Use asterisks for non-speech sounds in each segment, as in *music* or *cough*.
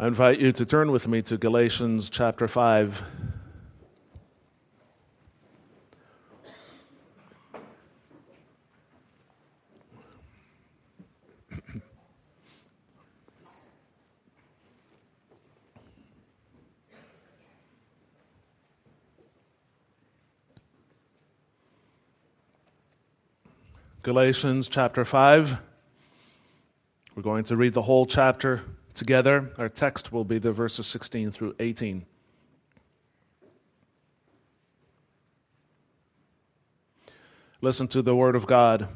I invite you to turn with me to Galatians chapter 5. Galatians chapter 5. We're going to read the whole chapter together. Our text will be the verses 16 through 18. Listen to the word of God.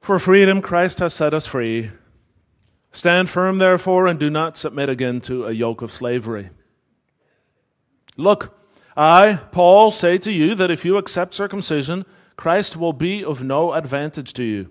For freedom, Christ has set us free. Stand firm, therefore, and do not submit again to a yoke of slavery. Look, I, Paul, say to you that if you accept circumcision, Christ will be of no advantage to you.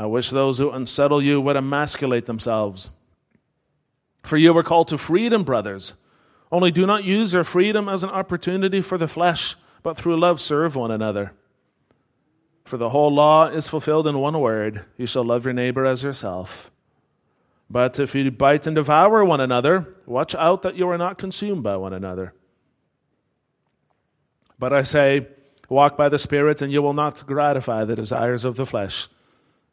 I wish those who unsettle you would emasculate themselves. For you were called to freedom, brothers. Only do not use your freedom as an opportunity for the flesh, but through love serve one another. For the whole law is fulfilled in one word you shall love your neighbor as yourself. But if you bite and devour one another, watch out that you are not consumed by one another. But I say, walk by the Spirit, and you will not gratify the desires of the flesh.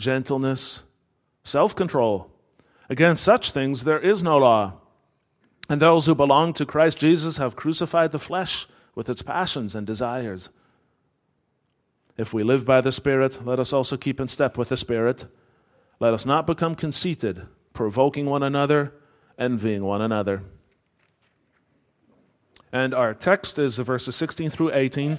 gentleness, self control. Against such things there is no law. And those who belong to Christ Jesus have crucified the flesh with its passions and desires. If we live by the Spirit, let us also keep in step with the Spirit. Let us not become conceited, provoking one another, envying one another. And our text is verses 16 through 18.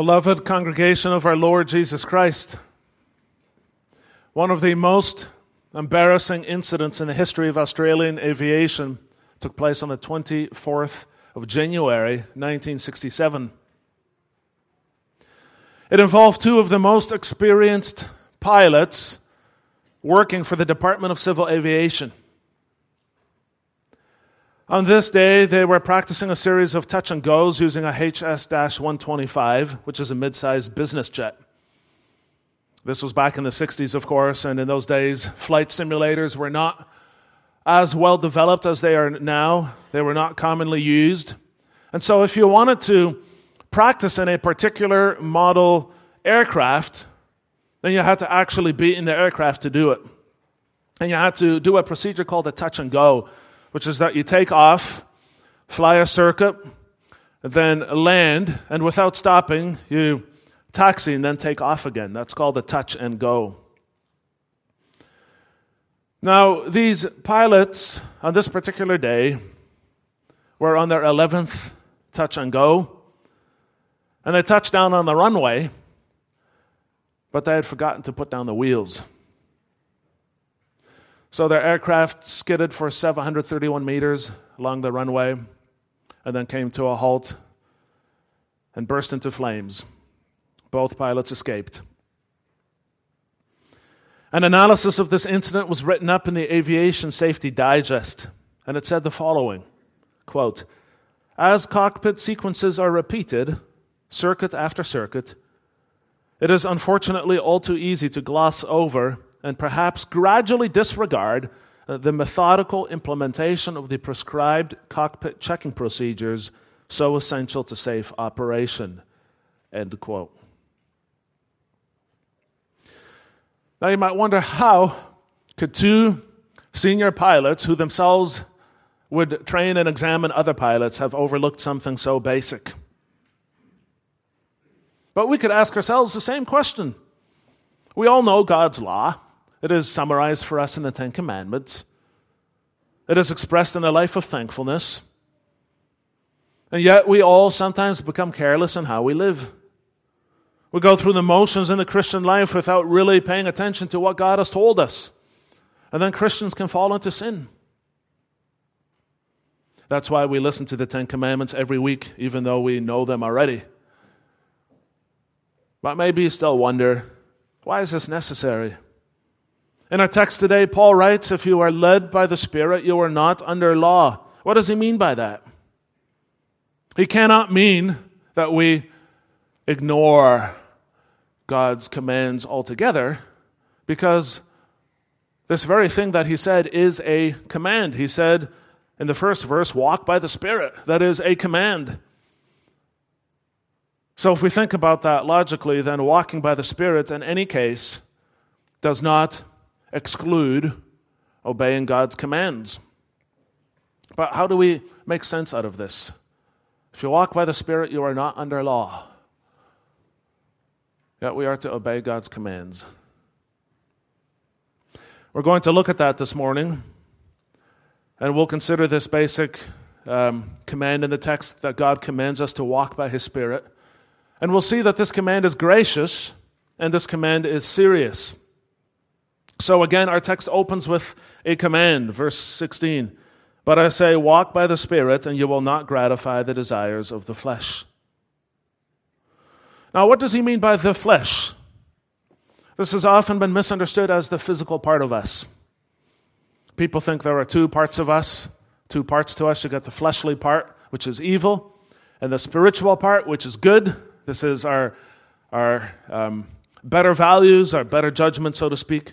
Beloved congregation of our Lord Jesus Christ, one of the most embarrassing incidents in the history of Australian aviation took place on the 24th of January 1967. It involved two of the most experienced pilots working for the Department of Civil Aviation. On this day, they were practicing a series of touch and goes using a HS 125, which is a mid sized business jet. This was back in the 60s, of course, and in those days, flight simulators were not as well developed as they are now. They were not commonly used. And so, if you wanted to practice in a particular model aircraft, then you had to actually be in the aircraft to do it. And you had to do a procedure called a touch and go, which is that you take off, fly a circuit, then land, and without stopping, you taxi and then take off again. That's called a touch and go. Now, these pilots on this particular day were on their 11th touch and go, and they touched down on the runway, but they had forgotten to put down the wheels. So their aircraft skidded for 731 meters along the runway and then came to a halt and burst into flames. Both pilots escaped. An analysis of this incident was written up in the Aviation Safety Digest, and it said the following quote, As cockpit sequences are repeated, circuit after circuit, it is unfortunately all too easy to gloss over and perhaps gradually disregard uh, the methodical implementation of the prescribed cockpit checking procedures so essential to safe operation. End quote. Now you might wonder how could two senior pilots who themselves would train and examine other pilots have overlooked something so basic? But we could ask ourselves the same question. We all know God's law. It is summarized for us in the Ten Commandments. It is expressed in a life of thankfulness. And yet, we all sometimes become careless in how we live. We go through the motions in the Christian life without really paying attention to what God has told us. And then Christians can fall into sin. That's why we listen to the Ten Commandments every week, even though we know them already. But maybe you still wonder why is this necessary? In our text today, Paul writes, If you are led by the Spirit, you are not under law. What does he mean by that? He cannot mean that we ignore God's commands altogether because this very thing that he said is a command. He said in the first verse, walk by the Spirit. That is a command. So if we think about that logically, then walking by the Spirit in any case does not exclude obeying God's commands. But how do we make sense out of this? If you walk by the Spirit, you are not under law. Yet we are to obey God's commands. We're going to look at that this morning, and we'll consider this basic um, command in the text that God commands us to walk by His Spirit. And we'll see that this command is gracious and this command is serious. So again, our text opens with a command, verse 16. But I say, walk by the Spirit, and you will not gratify the desires of the flesh. Now, what does he mean by the flesh? This has often been misunderstood as the physical part of us. People think there are two parts of us, two parts to us. You get the fleshly part, which is evil, and the spiritual part, which is good. This is our, our um, better values, our better judgment, so to speak.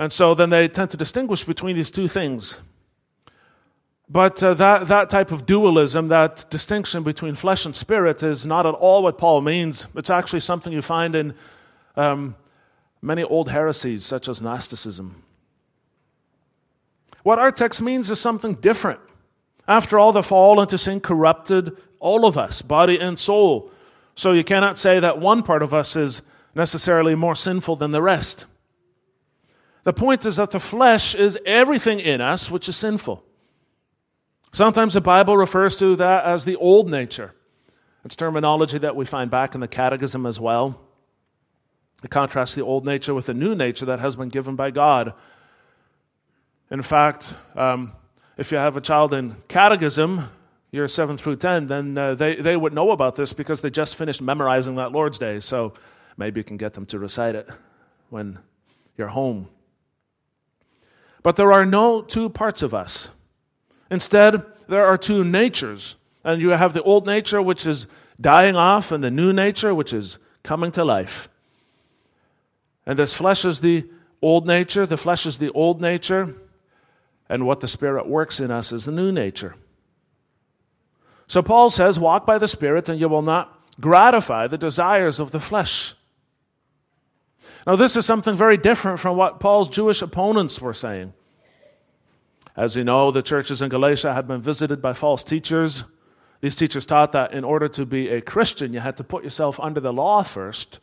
And so then they tend to distinguish between these two things. But uh, that, that type of dualism, that distinction between flesh and spirit, is not at all what Paul means. It's actually something you find in um, many old heresies, such as Gnosticism. What our text means is something different. After all, the fall into sin corrupted all of us, body and soul. So you cannot say that one part of us is necessarily more sinful than the rest. The point is that the flesh is everything in us which is sinful. Sometimes the Bible refers to that as the old nature. It's terminology that we find back in the Catechism as well. It contrasts the old nature with the new nature that has been given by God. In fact, um, if you have a child in catechism, year 7 through 10, then uh, they, they would know about this because they just finished memorizing that Lord's Day. So maybe you can get them to recite it when you're home. But there are no two parts of us. Instead, there are two natures. And you have the old nature, which is dying off, and the new nature, which is coming to life. And this flesh is the old nature, the flesh is the old nature, and what the Spirit works in us is the new nature. So Paul says, Walk by the Spirit, and you will not gratify the desires of the flesh. Now, this is something very different from what Paul's Jewish opponents were saying. As you know, the churches in Galatia had been visited by false teachers. These teachers taught that in order to be a Christian, you had to put yourself under the law first,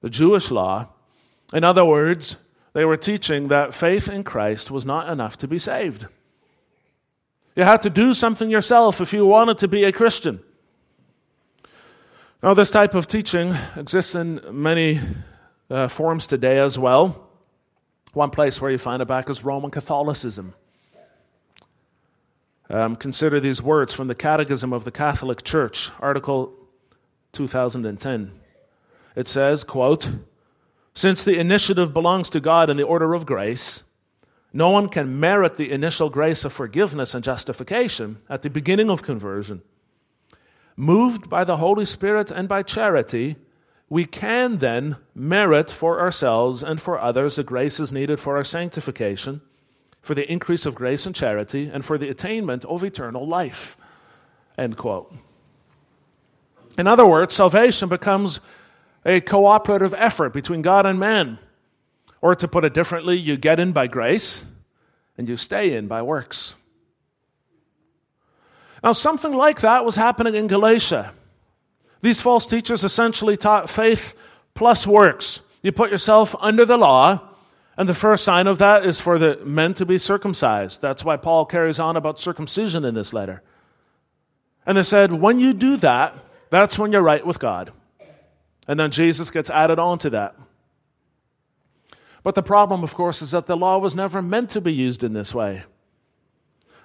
the Jewish law. In other words, they were teaching that faith in Christ was not enough to be saved. You had to do something yourself if you wanted to be a Christian. Now, this type of teaching exists in many uh, forms today as well. One place where you find it back is Roman Catholicism. Um, consider these words from the Catechism of the Catholic Church, Article 2010. It says, quote, Since the initiative belongs to God in the order of grace, no one can merit the initial grace of forgiveness and justification at the beginning of conversion. Moved by the Holy Spirit and by charity, we can then merit for ourselves and for others the graces needed for our sanctification, for the increase of grace and charity, and for the attainment of eternal life. End quote. In other words, salvation becomes a cooperative effort between God and man. Or to put it differently, you get in by grace and you stay in by works. Now, something like that was happening in Galatia. These false teachers essentially taught faith plus works. You put yourself under the law, and the first sign of that is for the men to be circumcised. That's why Paul carries on about circumcision in this letter. And they said, when you do that, that's when you're right with God. And then Jesus gets added on to that. But the problem, of course, is that the law was never meant to be used in this way.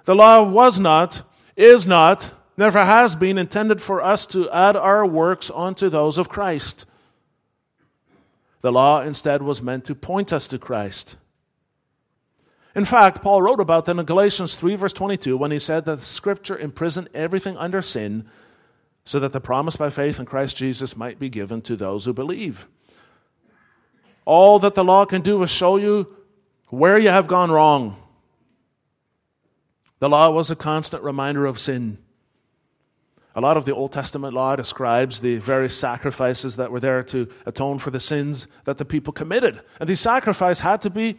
The law was not, is not, never has been intended for us to add our works onto those of Christ. The law instead was meant to point us to Christ. In fact, Paul wrote about that in Galatians 3, verse 22, when he said that Scripture imprisoned everything under sin so that the promise by faith in Christ Jesus might be given to those who believe. All that the law can do is show you where you have gone wrong. The law was a constant reminder of sin. A lot of the Old Testament law describes the various sacrifices that were there to atone for the sins that the people committed. And these sacrifices had to be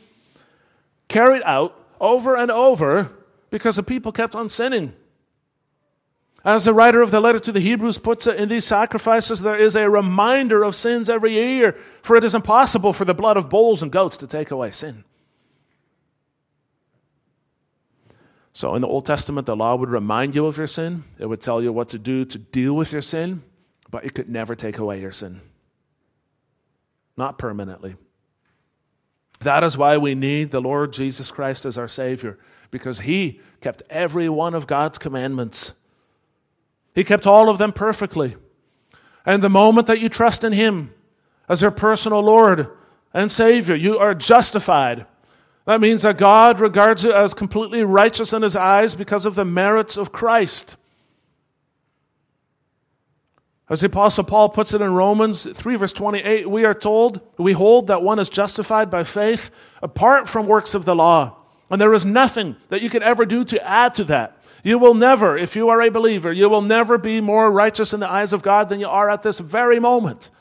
carried out over and over because the people kept on sinning. As the writer of the letter to the Hebrews puts it, in these sacrifices there is a reminder of sins every year, for it is impossible for the blood of bulls and goats to take away sin. So in the Old Testament, the law would remind you of your sin, it would tell you what to do to deal with your sin, but it could never take away your sin. Not permanently. That is why we need the Lord Jesus Christ as our Savior, because He kept every one of God's commandments. He kept all of them perfectly. And the moment that you trust in Him as your personal Lord and Savior, you are justified that means that God regards you as completely righteous in his eyes because of the merits of Christ. As the Apostle Paul puts it in Romans 3, verse 28, we are told, we hold that one is justified by faith apart from works of the law. And there is nothing that you can ever do to add to that. You will never, if you are a believer, you will never be more righteous in the eyes of God than you are at this very moment.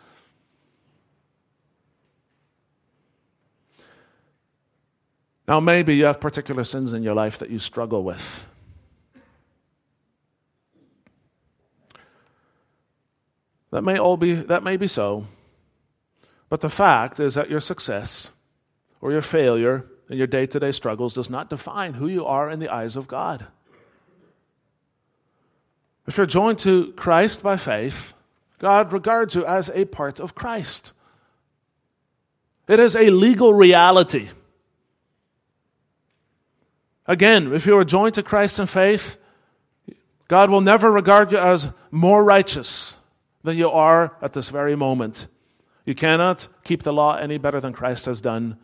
Now, maybe you have particular sins in your life that you struggle with. That may all be that may be so. But the fact is that your success or your failure in your day-to-day struggles does not define who you are in the eyes of God. If you're joined to Christ by faith, God regards you as a part of Christ. It is a legal reality. Again, if you are joined to Christ in faith, God will never regard you as more righteous than you are at this very moment. You cannot keep the law any better than Christ has done.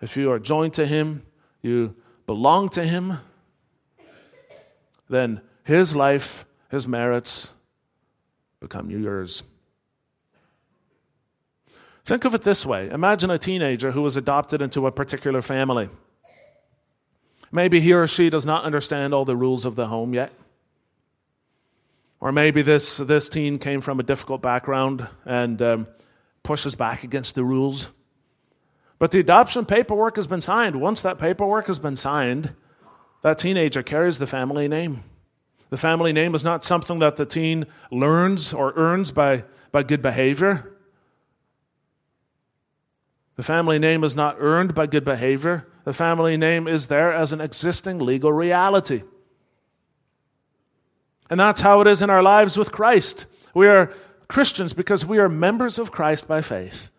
If you are joined to Him, you belong to Him, then His life, His merits become yours. Think of it this way Imagine a teenager who was adopted into a particular family. Maybe he or she does not understand all the rules of the home yet. Or maybe this, this teen came from a difficult background and um, pushes back against the rules. But the adoption paperwork has been signed. Once that paperwork has been signed, that teenager carries the family name. The family name is not something that the teen learns or earns by, by good behavior. The family name is not earned by good behavior. The family name is there as an existing legal reality. And that's how it is in our lives with Christ. We are Christians because we are members of Christ by faith.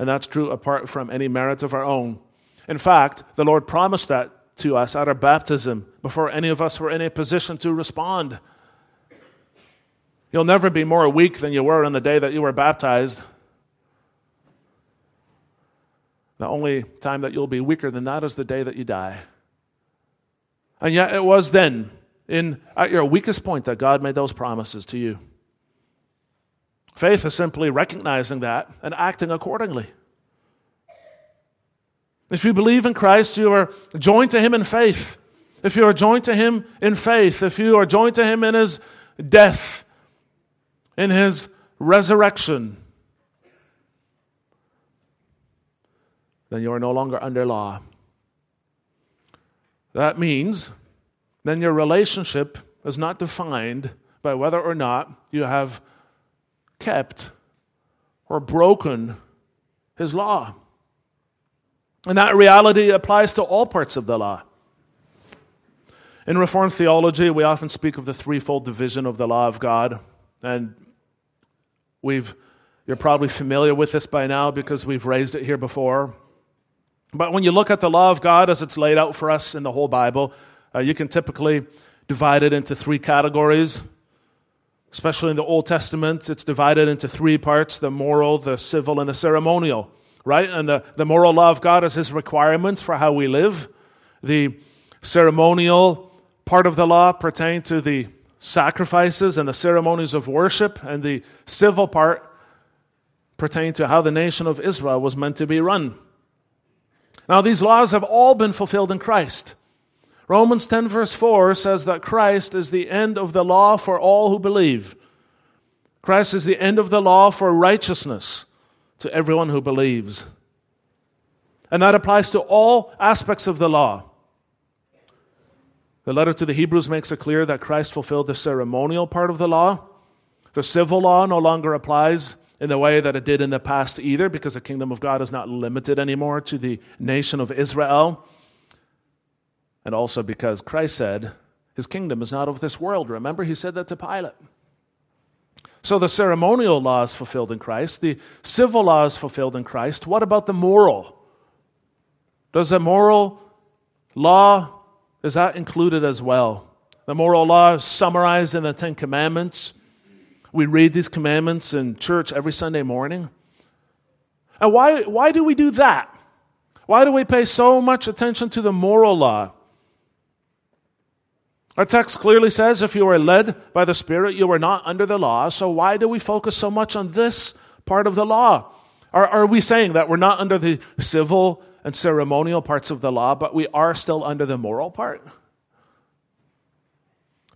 And that's true apart from any merit of our own. In fact, the Lord promised that to us at our baptism before any of us were in a position to respond. You'll never be more weak than you were on the day that you were baptized. The only time that you'll be weaker than that is the day that you die. And yet it was then, in, at your weakest point, that God made those promises to you. Faith is simply recognizing that and acting accordingly. If you believe in Christ, you are joined to Him in faith. If you are joined to Him in faith, if you are joined to Him in His death, in His resurrection, then you are no longer under law. That means then your relationship is not defined by whether or not you have kept or broken his law. And that reality applies to all parts of the law. In Reformed theology, we often speak of the threefold division of the law of God. And we've, you're probably familiar with this by now because we've raised it here before. But when you look at the law of God as it's laid out for us in the whole Bible, uh, you can typically divide it into three categories. Especially in the Old Testament, it's divided into three parts the moral, the civil, and the ceremonial, right? And the, the moral law of God is his requirements for how we live. The ceremonial part of the law pertain to the sacrifices and the ceremonies of worship, and the civil part pertain to how the nation of Israel was meant to be run. Now, these laws have all been fulfilled in Christ. Romans 10, verse 4 says that Christ is the end of the law for all who believe. Christ is the end of the law for righteousness to everyone who believes. And that applies to all aspects of the law. The letter to the Hebrews makes it clear that Christ fulfilled the ceremonial part of the law. The civil law no longer applies in the way that it did in the past either, because the kingdom of God is not limited anymore to the nation of Israel. And also because Christ said, His kingdom is not of this world. Remember, He said that to Pilate. So the ceremonial law is fulfilled in Christ, the civil law is fulfilled in Christ. What about the moral? Does the moral law, is that included as well? The moral law is summarized in the Ten Commandments. We read these commandments in church every Sunday morning. And why, why do we do that? Why do we pay so much attention to the moral law? Our text clearly says if you are led by the Spirit, you are not under the law. So why do we focus so much on this part of the law? Are, are we saying that we're not under the civil and ceremonial parts of the law, but we are still under the moral part?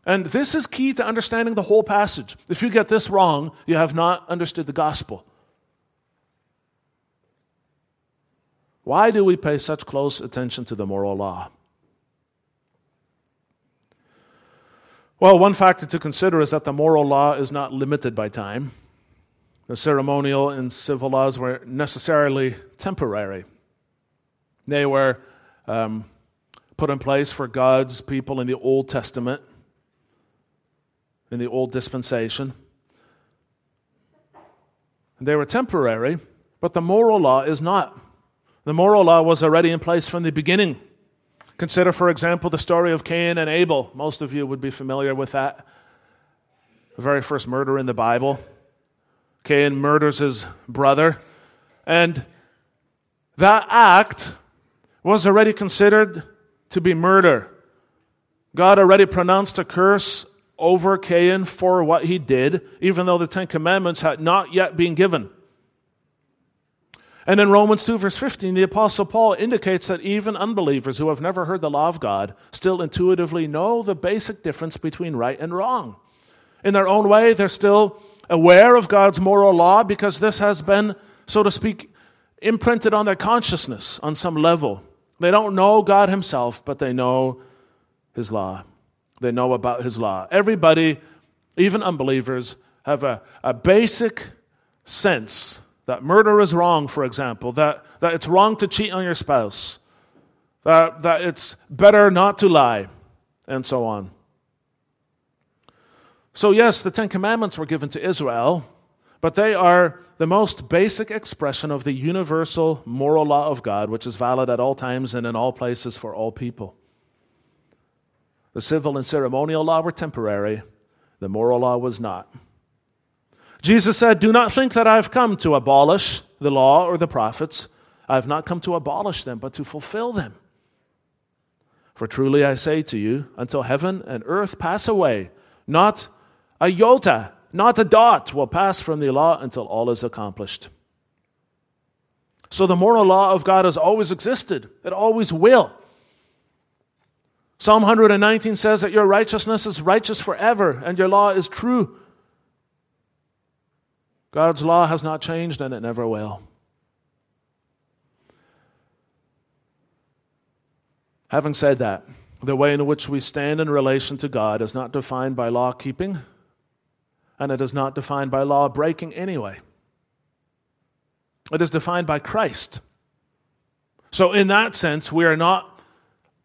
And this is key to understanding the whole passage. If you get this wrong, you have not understood the gospel. Why do we pay such close attention to the moral law? Well, one factor to consider is that the moral law is not limited by time. The ceremonial and civil laws were necessarily temporary. They were um, put in place for God's people in the Old Testament in the old dispensation. They were temporary, but the moral law is not. The moral law was already in place from the beginning. Consider, for example, the story of Cain and Abel. Most of you would be familiar with that. The very first murder in the Bible. Cain murders his brother, and that act was already considered to be murder. God already pronounced a curse over Cain for what he did, even though the Ten Commandments had not yet been given. And in Romans 2, verse 15, the Apostle Paul indicates that even unbelievers who have never heard the law of God still intuitively know the basic difference between right and wrong. In their own way, they're still aware of God's moral law because this has been, so to speak, imprinted on their consciousness on some level. They don't know God Himself, but they know His law. They know about His law. Everybody, even unbelievers, have a, a basic sense that murder is wrong, for example, that, that it's wrong to cheat on your spouse, that, that it's better not to lie, and so on. So, yes, the Ten Commandments were given to Israel, but they are the most basic expression of the universal moral law of God, which is valid at all times and in all places for all people. The civil and ceremonial law were temporary, the moral law was not. Jesus said, Do not think that I've come to abolish the law or the prophets. I have not come to abolish them, but to fulfill them. For truly I say to you, until heaven and earth pass away, not a iota, not a dot will pass from the law until all is accomplished. So the moral law of God has always existed, it always will. Psalm 119 says that your righteousness is righteous forever and your law is true. God's law has not changed and it never will. Having said that, the way in which we stand in relation to God is not defined by law keeping, and it is not defined by law breaking anyway. It is defined by Christ. So, in that sense, we are not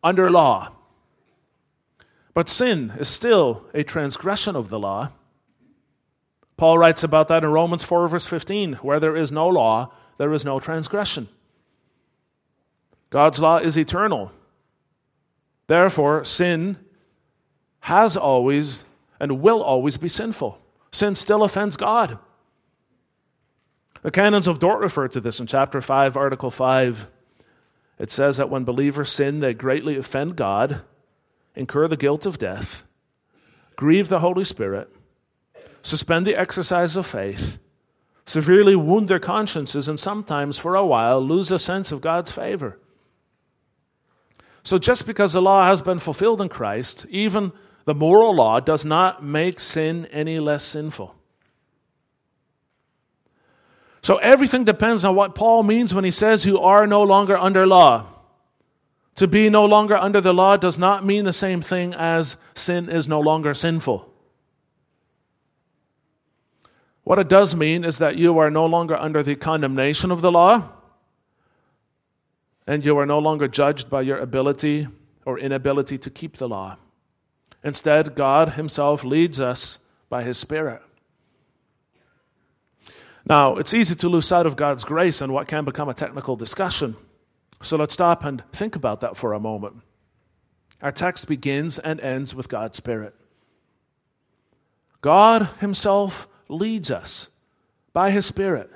under law. But sin is still a transgression of the law. Paul writes about that in Romans 4, verse 15 where there is no law, there is no transgression. God's law is eternal. Therefore, sin has always and will always be sinful. Sin still offends God. The canons of Dort refer to this in chapter 5, article 5. It says that when believers sin, they greatly offend God, incur the guilt of death, grieve the Holy Spirit, suspend the exercise of faith, severely wound their consciences, and sometimes, for a while, lose a sense of God's favor. So, just because the law has been fulfilled in Christ, even the moral law does not make sin any less sinful. So, everything depends on what Paul means when he says you are no longer under law. To be no longer under the law does not mean the same thing as sin is no longer sinful. What it does mean is that you are no longer under the condemnation of the law, and you are no longer judged by your ability or inability to keep the law. Instead, God Himself leads us by His Spirit. Now, it's easy to lose sight of God's grace and what can become a technical discussion. So let's stop and think about that for a moment. Our text begins and ends with God's Spirit. God Himself leads us by His Spirit.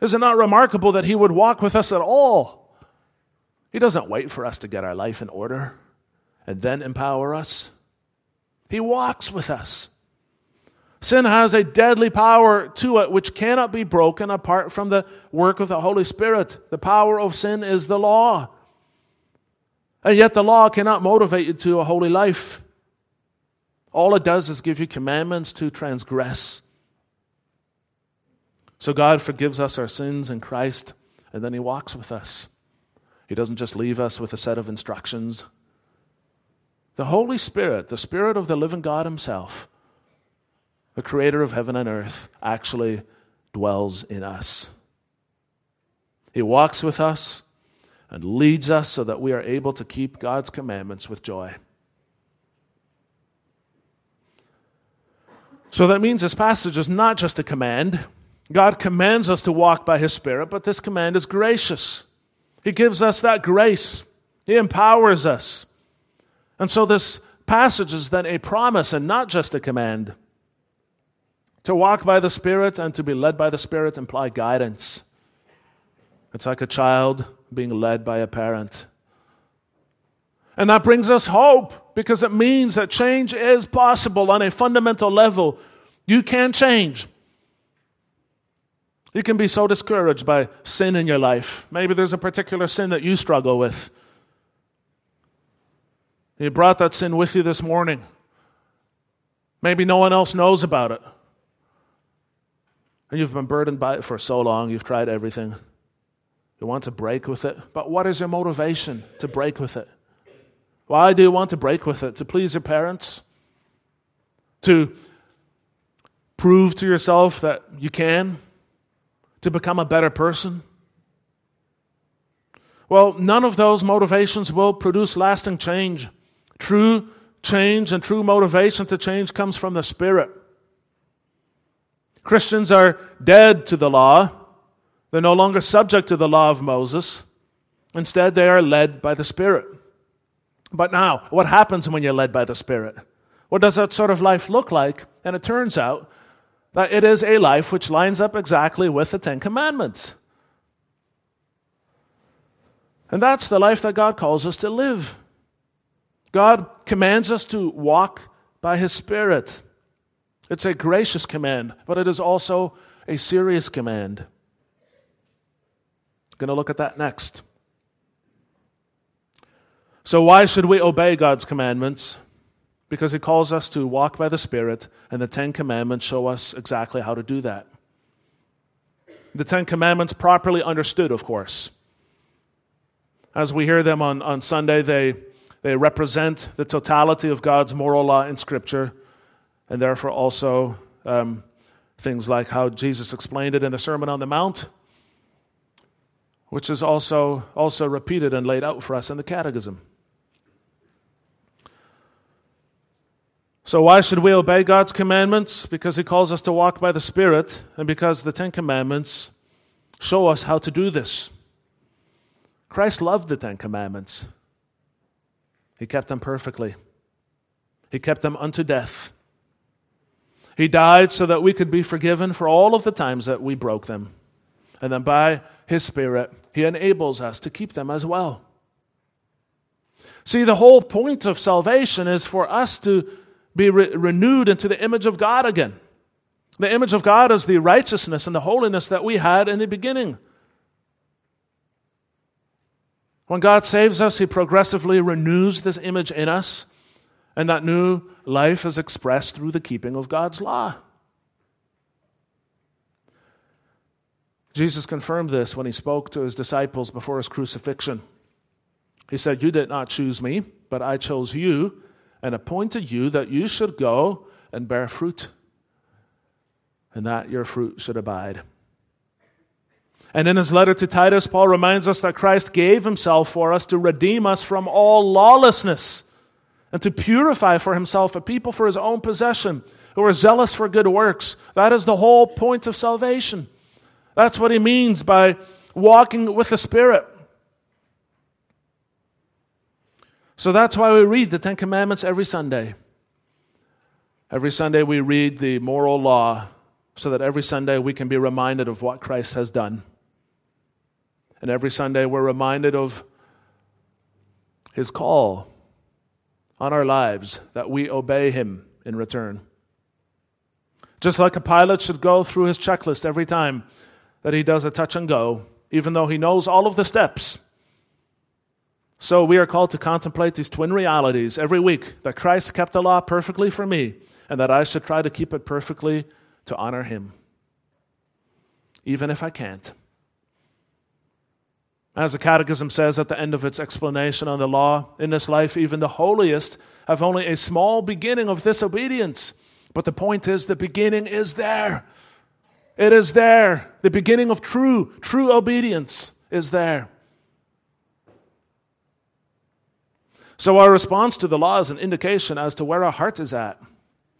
Is it not remarkable that He would walk with us at all? He doesn't wait for us to get our life in order and then empower us. He walks with us. Sin has a deadly power to it which cannot be broken apart from the work of the Holy Spirit. The power of sin is the law. And yet, the law cannot motivate you to a holy life. All it does is give you commandments to transgress. So God forgives us our sins in Christ, and then He walks with us. He doesn't just leave us with a set of instructions. The Holy Spirit, the Spirit of the living God Himself, the creator of heaven and earth, actually dwells in us. He walks with us and leads us so that we are able to keep God's commandments with joy. So that means this passage is not just a command. God commands us to walk by His Spirit, but this command is gracious. He gives us that grace He empowers us. And so this passage is then a promise and not just a command. To walk by the Spirit and to be led by the Spirit imply guidance. It's like a child being led by a parent. And that brings us hope because it means that change is possible on a fundamental level. You can change. You can be so discouraged by sin in your life. Maybe there's a particular sin that you struggle with. You brought that sin with you this morning. Maybe no one else knows about it. And you've been burdened by it for so long, you've tried everything. You want to break with it. But what is your motivation to break with it? Why do you want to break with it? To please your parents? To prove to yourself that you can? To become a better person? Well, none of those motivations will produce lasting change. True change and true motivation to change comes from the Spirit. Christians are dead to the law. They're no longer subject to the law of Moses. Instead, they are led by the Spirit. But now, what happens when you're led by the Spirit? What does that sort of life look like? And it turns out that it is a life which lines up exactly with the Ten Commandments. And that's the life that God calls us to live. God commands us to walk by His Spirit. It's a gracious command, but it is also a serious command. Going to look at that next. So, why should we obey God's commandments? Because He calls us to walk by the Spirit, and the Ten Commandments show us exactly how to do that. The Ten Commandments, properly understood, of course. As we hear them on, on Sunday, they, they represent the totality of God's moral law in Scripture and therefore also um, things like how Jesus explained it in the Sermon on the Mount, which is also, also repeated and laid out for us in the Catechism. So, why should we obey God's commandments? Because He calls us to walk by the Spirit, and because the Ten Commandments show us how to do this. Christ loved the Ten Commandments, He kept them perfectly, He kept them unto death. He died so that we could be forgiven for all of the times that we broke them. And then by His Spirit, He enables us to keep them as well. See, the whole point of salvation is for us to be re- renewed into the image of God again. The image of God is the righteousness and the holiness that we had in the beginning. When God saves us, He progressively renews this image in us and that new life is expressed through the keeping of God's law. Jesus confirmed this when he spoke to his disciples before his crucifixion. He said, You did not choose me, but I chose you and appointed you that you should go and bear fruit, and that your fruit should abide. And in his letter to Titus, Paul reminds us that Christ gave himself for us to redeem us from all lawlessness and to purify for himself a people for his own possession who are zealous for good works. That is the whole point of salvation. That's what he means by walking with the Spirit. So that's why we read the Ten Commandments every Sunday. Every Sunday we read the moral law so that every Sunday we can be reminded of what Christ has done. And every Sunday we're reminded of his call on our lives that we obey him in return. Just like a pilot should go through his checklist every time that he does a touch and go, even though he knows all of the steps. So we are called to contemplate these twin realities every week that Christ kept the law perfectly for me, and that I should try to keep it perfectly to honor him, even if I can't. As the Catechism says at the end of its explanation on the law, in this life, even the holiest have only a small beginning of disobedience. But the point is, the beginning is there. It is there. The beginning of true, true obedience is there. So, our response to the law is an indication as to where our heart is at.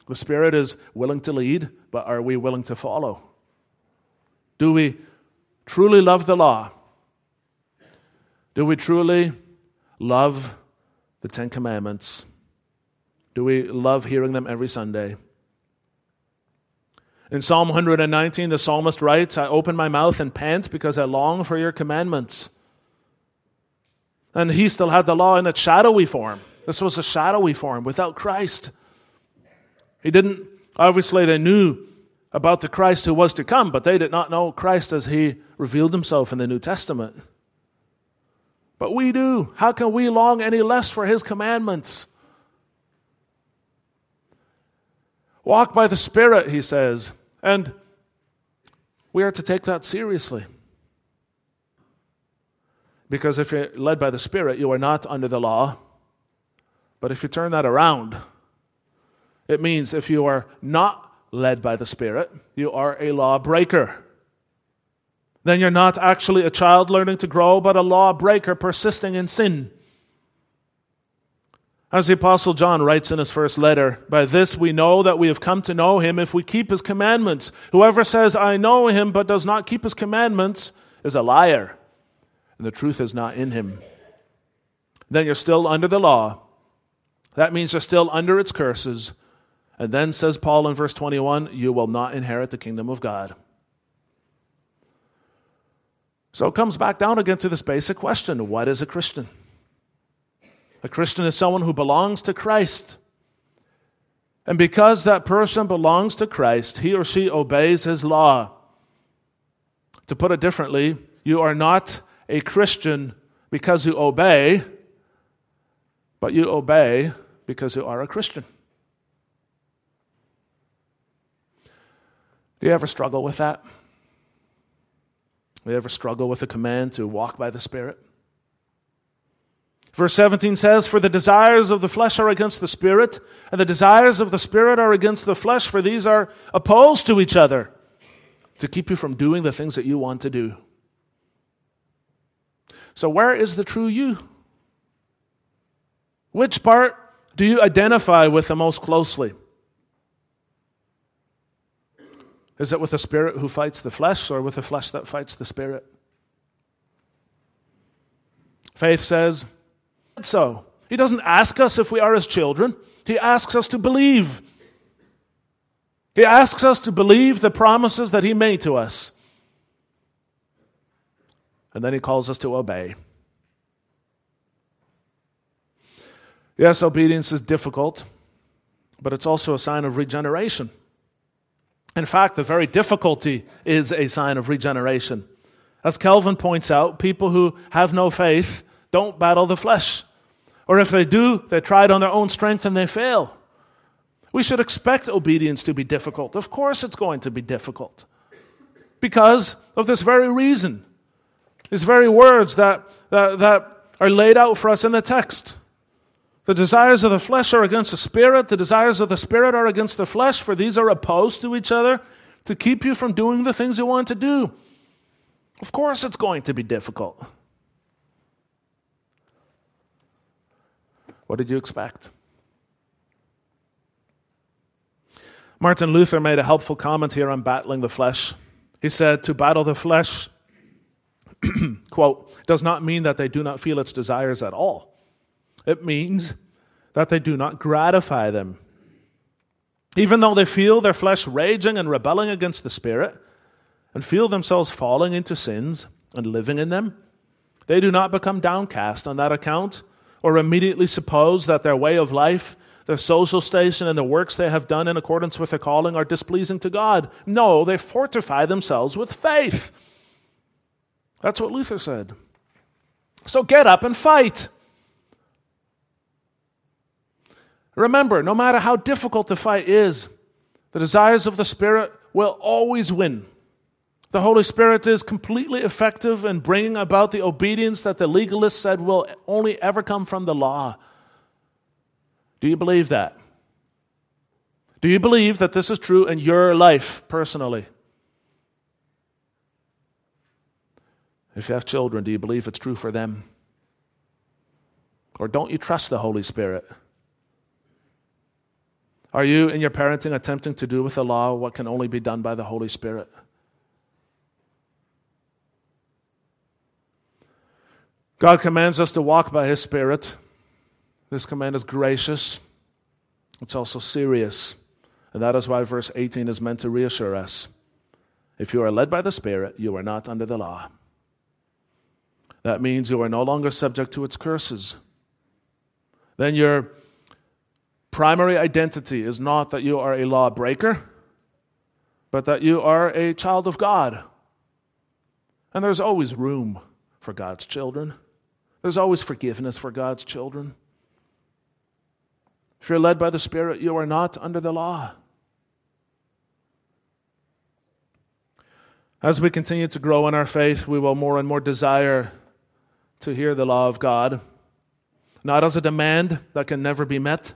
The Spirit is willing to lead, but are we willing to follow? Do we truly love the law? Do we truly love the Ten Commandments? Do we love hearing them every Sunday? In Psalm 119, the psalmist writes, I open my mouth and pant because I long for your commandments. And he still had the law in its shadowy form. This was a shadowy form without Christ. He didn't, obviously, they knew about the Christ who was to come, but they did not know Christ as he revealed himself in the New Testament. But we do. How can we long any less for his commandments? Walk by the Spirit, he says. And we are to take that seriously. Because if you're led by the Spirit, you are not under the law. But if you turn that around, it means if you are not led by the Spirit, you are a lawbreaker. Then you're not actually a child learning to grow, but a lawbreaker persisting in sin. As the Apostle John writes in his first letter, by this we know that we have come to know him if we keep his commandments. Whoever says, I know him, but does not keep his commandments, is a liar, and the truth is not in him. Then you're still under the law. That means you're still under its curses. And then says Paul in verse 21 you will not inherit the kingdom of God. So it comes back down again to this basic question what is a Christian? A Christian is someone who belongs to Christ. And because that person belongs to Christ, he or she obeys his law. To put it differently, you are not a Christian because you obey, but you obey because you are a Christian. Do you ever struggle with that? You ever struggle with the command to walk by the Spirit? Verse 17 says, For the desires of the flesh are against the Spirit, and the desires of the Spirit are against the flesh, for these are opposed to each other to keep you from doing the things that you want to do. So, where is the true you? Which part do you identify with the most closely? Is it with the spirit who fights the flesh or with the flesh that fights the spirit? Faith says, so. He doesn't ask us if we are his children, he asks us to believe. He asks us to believe the promises that he made to us. And then he calls us to obey. Yes, obedience is difficult, but it's also a sign of regeneration. In fact, the very difficulty is a sign of regeneration. As Calvin points out, people who have no faith don't battle the flesh. Or if they do, they try it on their own strength and they fail. We should expect obedience to be difficult. Of course, it's going to be difficult. Because of this very reason. These very words that, that, that are laid out for us in the text. The desires of the flesh are against the spirit, the desires of the spirit are against the flesh, for these are opposed to each other to keep you from doing the things you want to do. Of course, it's going to be difficult. What did you expect? Martin Luther made a helpful comment here on battling the flesh. He said, To battle the flesh, *clears throat* quote, does not mean that they do not feel its desires at all. It means that they do not gratify them. Even though they feel their flesh raging and rebelling against the Spirit, and feel themselves falling into sins and living in them, they do not become downcast on that account or immediately suppose that their way of life, their social station, and the works they have done in accordance with their calling are displeasing to God. No, they fortify themselves with faith. That's what Luther said. So get up and fight. Remember, no matter how difficult the fight is, the desires of the Spirit will always win. The Holy Spirit is completely effective in bringing about the obedience that the legalists said will only ever come from the law. Do you believe that? Do you believe that this is true in your life personally? If you have children, do you believe it's true for them? Or don't you trust the Holy Spirit? Are you, in your parenting, attempting to do with the law what can only be done by the Holy Spirit? God commands us to walk by His Spirit. This command is gracious, it's also serious. And that is why verse 18 is meant to reassure us. If you are led by the Spirit, you are not under the law. That means you are no longer subject to its curses. Then your primary identity is not that you are a lawbreaker, but that you are a child of God. And there's always room for God's children, there's always forgiveness for God's children. If you're led by the Spirit, you are not under the law. As we continue to grow in our faith, we will more and more desire to hear the law of God, not as a demand that can never be met,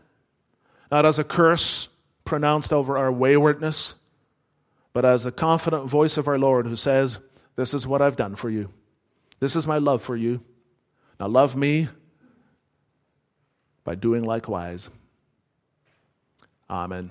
not as a curse pronounced over our waywardness, but as the confident voice of our Lord who says, This is what I've done for you. This is my love for you. Now love me by doing likewise. Amen.